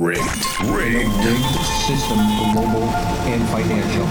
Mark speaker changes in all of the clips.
Speaker 1: Rigged. Rigged.
Speaker 2: rigged system, global and financial.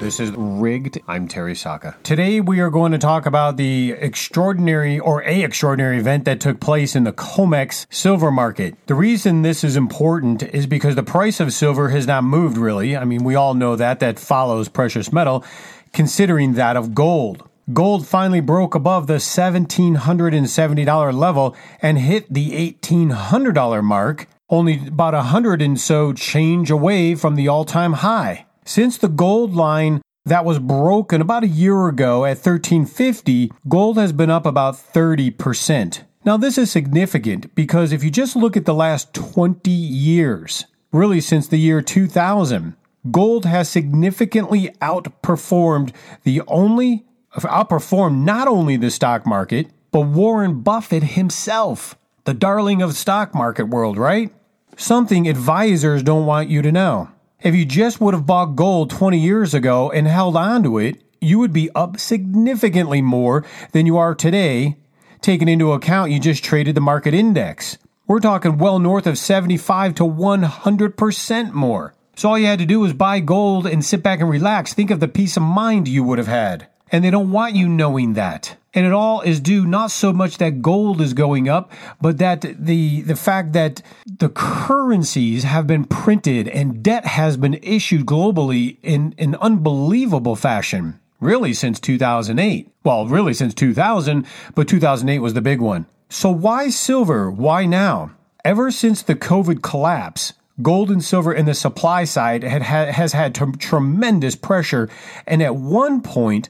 Speaker 3: This is Rigged. I'm Terry Sacka. Today we are going to talk about the extraordinary or a extraordinary event that took place in the COMEX silver market. The reason this is important is because the price of silver has not moved really. I mean, we all know that that follows precious metal considering that of gold. Gold finally broke above the $1,770 level and hit the $1,800 mark, only about a hundred and so change away from the all time high. Since the gold line that was broken about a year ago at 1350, gold has been up about 30%. Now, this is significant because if you just look at the last 20 years, really since the year 2000, gold has significantly outperformed the only outperformed not only the stock market, but Warren Buffett himself, the darling of the stock market world, right? Something advisors don't want you to know. If you just would have bought gold 20 years ago and held on to it, you would be up significantly more than you are today, taking into account you just traded the market index. We're talking well north of 75 to 100% more. So all you had to do was buy gold and sit back and relax. Think of the peace of mind you would have had and they don't want you knowing that. And it all is due not so much that gold is going up, but that the the fact that the currencies have been printed and debt has been issued globally in an unbelievable fashion. Really since 2008. Well, really since 2000, but 2008 was the big one. So why silver? Why now? Ever since the COVID collapse, gold and silver in the supply side had, has had t- tremendous pressure and at one point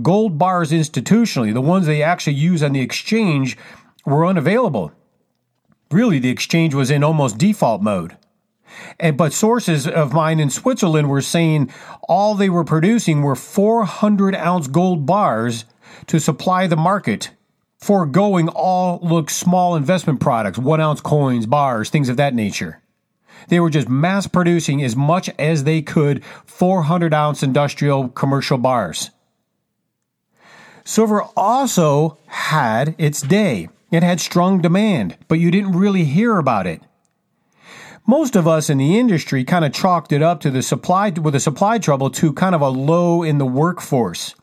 Speaker 3: gold bars institutionally, the ones they actually use on the exchange, were unavailable. Really, the exchange was in almost default mode. And, but sources of mine in Switzerland were saying all they were producing were 400 ounce gold bars to supply the market, foregoing all look small investment products, one ounce coins, bars, things of that nature. They were just mass producing as much as they could 400 ounce industrial commercial bars. Silver also had its day. It had strong demand, but you didn't really hear about it. Most of us in the industry kind of chalked it up to the supply with the supply trouble to kind of a low in the workforce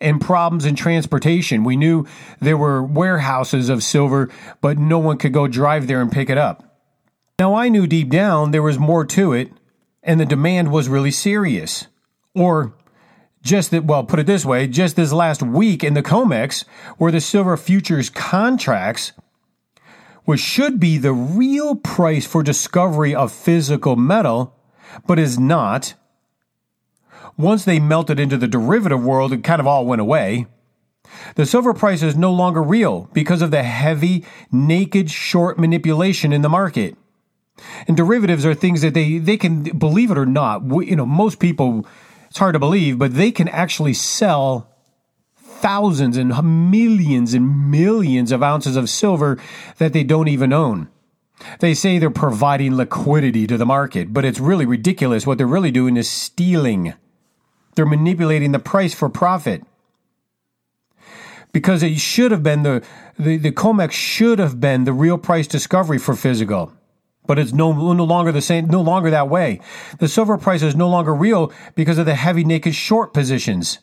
Speaker 3: and problems in transportation. We knew there were warehouses of silver, but no one could go drive there and pick it up. Now I knew deep down there was more to it and the demand was really serious. Or just that, well, put it this way, just this last week in the COMEX, where the silver futures contracts, which should be the real price for discovery of physical metal, but is not. Once they melted into the derivative world, it kind of all went away. The silver price is no longer real because of the heavy, naked short manipulation in the market. And derivatives are things that they, they can, believe it or not, you know, most people it's hard to believe, but they can actually sell thousands and millions and millions of ounces of silver that they don't even own. They say they're providing liquidity to the market, but it's really ridiculous. What they're really doing is stealing. They're manipulating the price for profit. Because it should have been the, the, the COMEX should have been the real price discovery for physical but it's no, no longer the same, no longer that way. The silver price is no longer real because of the heavy naked short positions.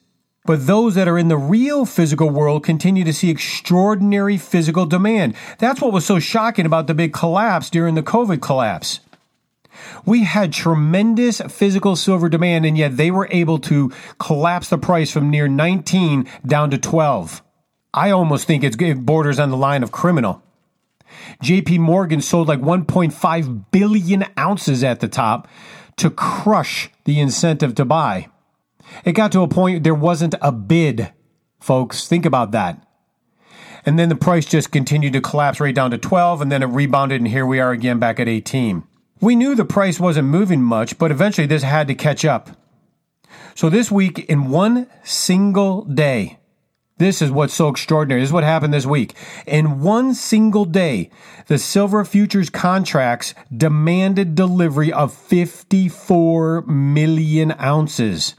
Speaker 3: But those that are in the real physical world continue to see extraordinary physical demand. That's what was so shocking about the big collapse during the COVID collapse. We had tremendous physical silver demand, and yet they were able to collapse the price from near 19 down to 12. I almost think it borders on the line of criminal. JP Morgan sold like 1.5 billion ounces at the top to crush the incentive to buy. It got to a point there wasn't a bid, folks. Think about that. And then the price just continued to collapse right down to 12 and then it rebounded and here we are again back at 18. We knew the price wasn't moving much, but eventually this had to catch up. So this week in one single day, this is what's so extraordinary. This is what happened this week. In one single day, the silver futures contracts demanded delivery of 54 million ounces.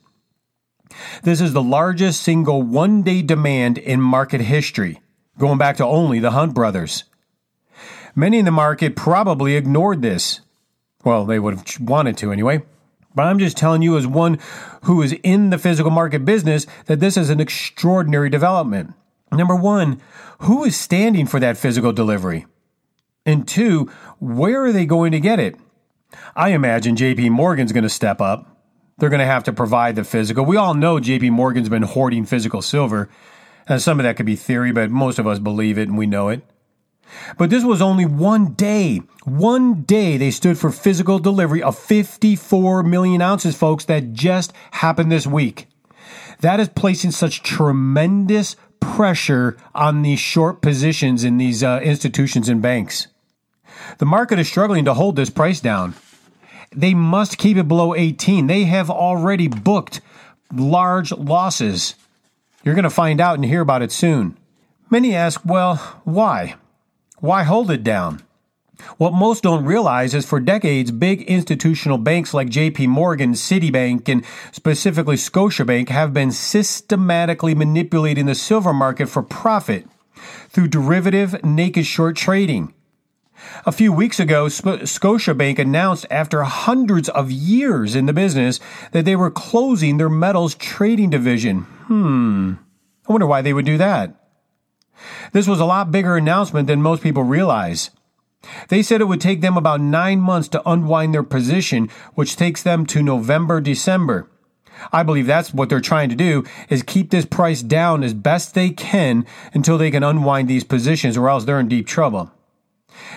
Speaker 3: This is the largest single one day demand in market history, going back to only the Hunt brothers. Many in the market probably ignored this. Well, they would have wanted to anyway. But I'm just telling you, as one who is in the physical market business, that this is an extraordinary development. Number one, who is standing for that physical delivery? And two, where are they going to get it? I imagine JP Morgan's going to step up. They're going to have to provide the physical. We all know JP Morgan's been hoarding physical silver. And some of that could be theory, but most of us believe it and we know it. But this was only one day. One day they stood for physical delivery of 54 million ounces, folks. That just happened this week. That is placing such tremendous pressure on these short positions in these uh, institutions and banks. The market is struggling to hold this price down. They must keep it below 18. They have already booked large losses. You're going to find out and hear about it soon. Many ask, well, why? Why hold it down? What most don't realize is for decades, big institutional banks like JP Morgan, Citibank, and specifically Scotiabank have been systematically manipulating the silver market for profit through derivative naked short trading. A few weeks ago, Scotiabank announced after hundreds of years in the business that they were closing their metals trading division. Hmm. I wonder why they would do that. This was a lot bigger announcement than most people realize. They said it would take them about nine months to unwind their position, which takes them to November, December. I believe that's what they're trying to do is keep this price down as best they can until they can unwind these positions or else they're in deep trouble.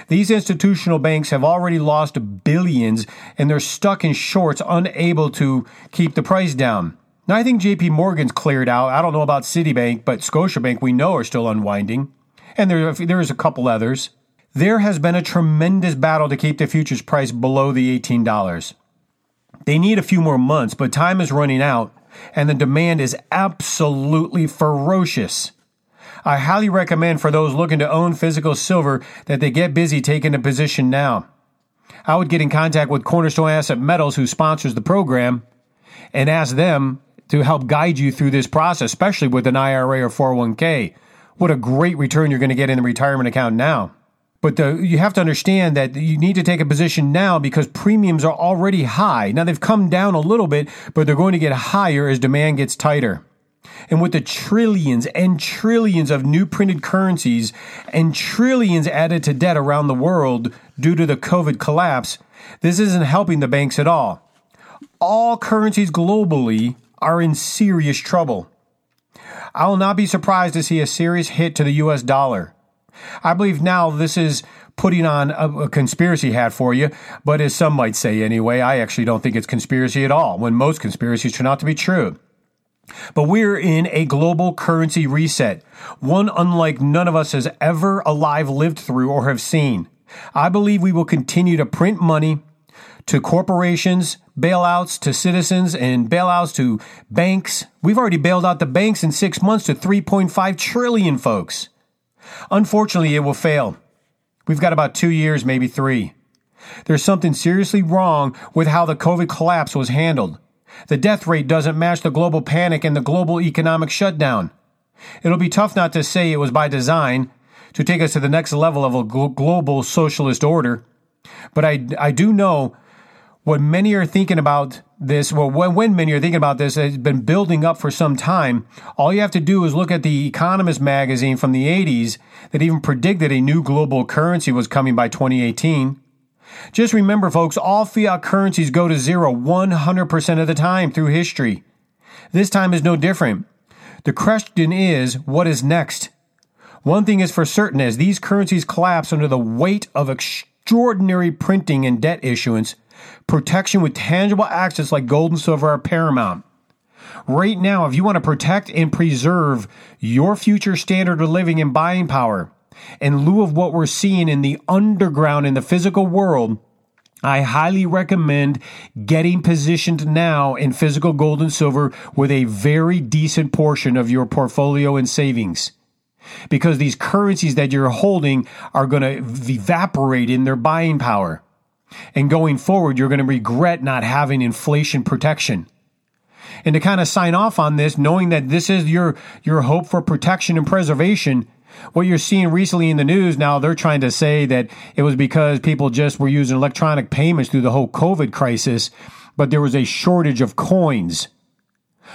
Speaker 3: These institutional banks have already lost billions and they're stuck in shorts unable to keep the price down. Now, I think JP Morgan's cleared out. I don't know about Citibank, but Scotiabank we know are still unwinding. And there, there's a couple others. There has been a tremendous battle to keep the futures price below the $18. They need a few more months, but time is running out and the demand is absolutely ferocious. I highly recommend for those looking to own physical silver that they get busy taking a position now. I would get in contact with Cornerstone Asset Metals, who sponsors the program, and ask them to help guide you through this process, especially with an IRA or 401k. What a great return you're going to get in the retirement account now. But the, you have to understand that you need to take a position now because premiums are already high. Now they've come down a little bit, but they're going to get higher as demand gets tighter. And with the trillions and trillions of new printed currencies and trillions added to debt around the world due to the COVID collapse, this isn't helping the banks at all. All currencies globally are in serious trouble. I will not be surprised to see a serious hit to the US dollar. I believe now this is putting on a, a, conspiracy hat for you, but as some might say anyway, I actually don't think it's conspiracy at all, when most conspiracies turn out to be true. But we're in a global currency reset, one unlike none of us has ever alive lived through or have seen. I believe we will continue to print money to corporations, bailouts to citizens, and bailouts to banks. We've already bailed out the banks in six months to 3.5 trillion, folks. Unfortunately, it will fail. We've got about two years, maybe three. There's something seriously wrong with how the COVID collapse was handled. The death rate doesn't match the global panic and the global economic shutdown. It'll be tough not to say it was by design to take us to the next level of a global socialist order. But I, I do know what many are thinking about this, well, when, many are thinking about this, has been building up for some time. All you have to do is look at the Economist magazine from the 80s that even predicted a new global currency was coming by 2018. Just remember, folks, all fiat currencies go to zero 100% of the time through history. This time is no different. The question is, what is next? One thing is for certain as these currencies collapse under the weight of extraordinary printing and debt issuance, Protection with tangible assets like gold and silver are paramount. Right now, if you want to protect and preserve your future standard of living and buying power, in lieu of what we're seeing in the underground in the physical world, I highly recommend getting positioned now in physical gold and silver with a very decent portion of your portfolio and savings. Because these currencies that you're holding are going to evaporate in their buying power. And going forward, you're going to regret not having inflation protection. And to kind of sign off on this, knowing that this is your, your hope for protection and preservation, What you're seeing recently in the news now, they're trying to say that it was because people just were using electronic payments through the whole COVID crisis, but there was a shortage of coins.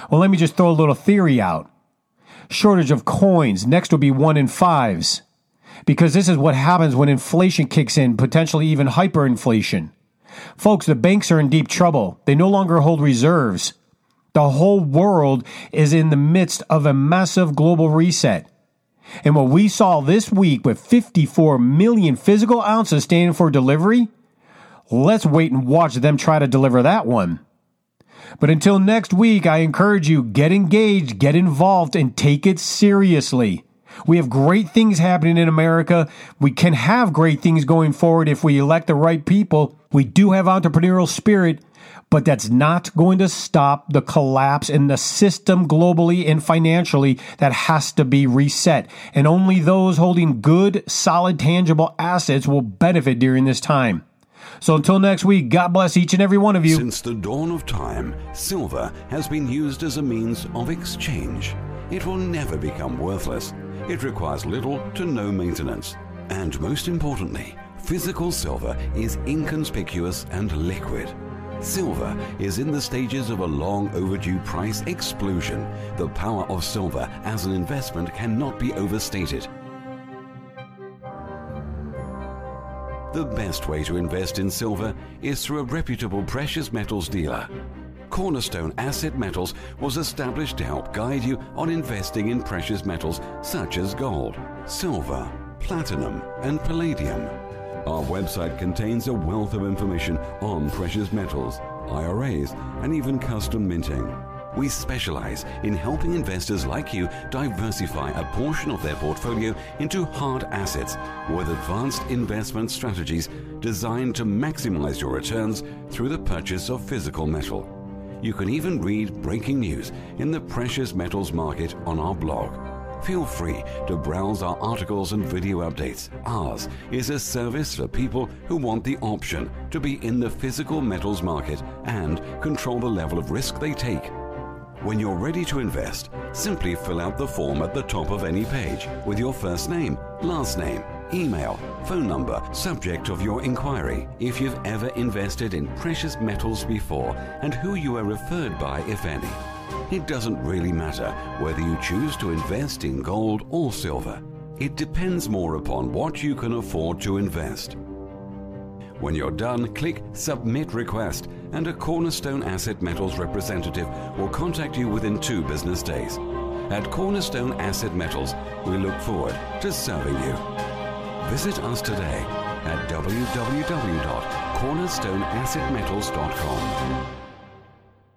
Speaker 3: Well, let me just throw a little theory out. Shortage of coins. Next will be one in fives. Because this is what happens when inflation kicks in, potentially even hyperinflation. Folks, the banks are in deep trouble. They no longer hold reserves. The whole world is in the midst of a massive global reset. And what we saw this week with 54 million physical ounces standing for delivery, let's wait and watch them try to deliver that one. But until next week, I encourage you get engaged, get involved, and take it seriously. We have great things happening in America. We can have great things going forward if we elect the right people. We do have entrepreneurial spirit, but that's not going to stop the collapse in the system globally and financially that has to be reset. And only those holding good, solid, tangible assets will benefit during this time. So until next week, God bless each and every one of you.
Speaker 1: Since the dawn of time, silver has been used as a means of exchange. It will never become worthless. It requires little to no maintenance. And most importantly, physical silver is inconspicuous and liquid. Silver is in the stages of a long overdue price explosion. The power of silver as an investment cannot be overstated. The best way to invest in silver is through a reputable precious metals dealer. Cornerstone Asset Metals was established to help guide you on investing in precious metals such as gold, silver, platinum, and palladium. Our website contains a wealth of information on precious metals, IRAs, and even custom minting. We specialize in helping investors like you diversify a portion of their portfolio into hard assets with advanced investment strategies designed to maximize your returns through the purchase of physical metal. You can even read breaking news in the precious metals market on our blog. Feel free to browse our articles and video updates. Ours is a service for people who want the option to be in the physical metals market and control the level of risk they take. When you're ready to invest, simply fill out the form at the top of any page with your first name, last name, email, phone number, subject of your inquiry, if you've ever invested in precious metals before, and who you are referred by, if any. It doesn't really matter whether you choose to invest in gold or silver. It depends more upon what you can afford to invest. When you're done, click Submit Request, and a Cornerstone Asset Metals representative will contact you within two business days. At Cornerstone Asset Metals, we look forward to serving you. Visit us today at www.cornerstoneassetmetals.com.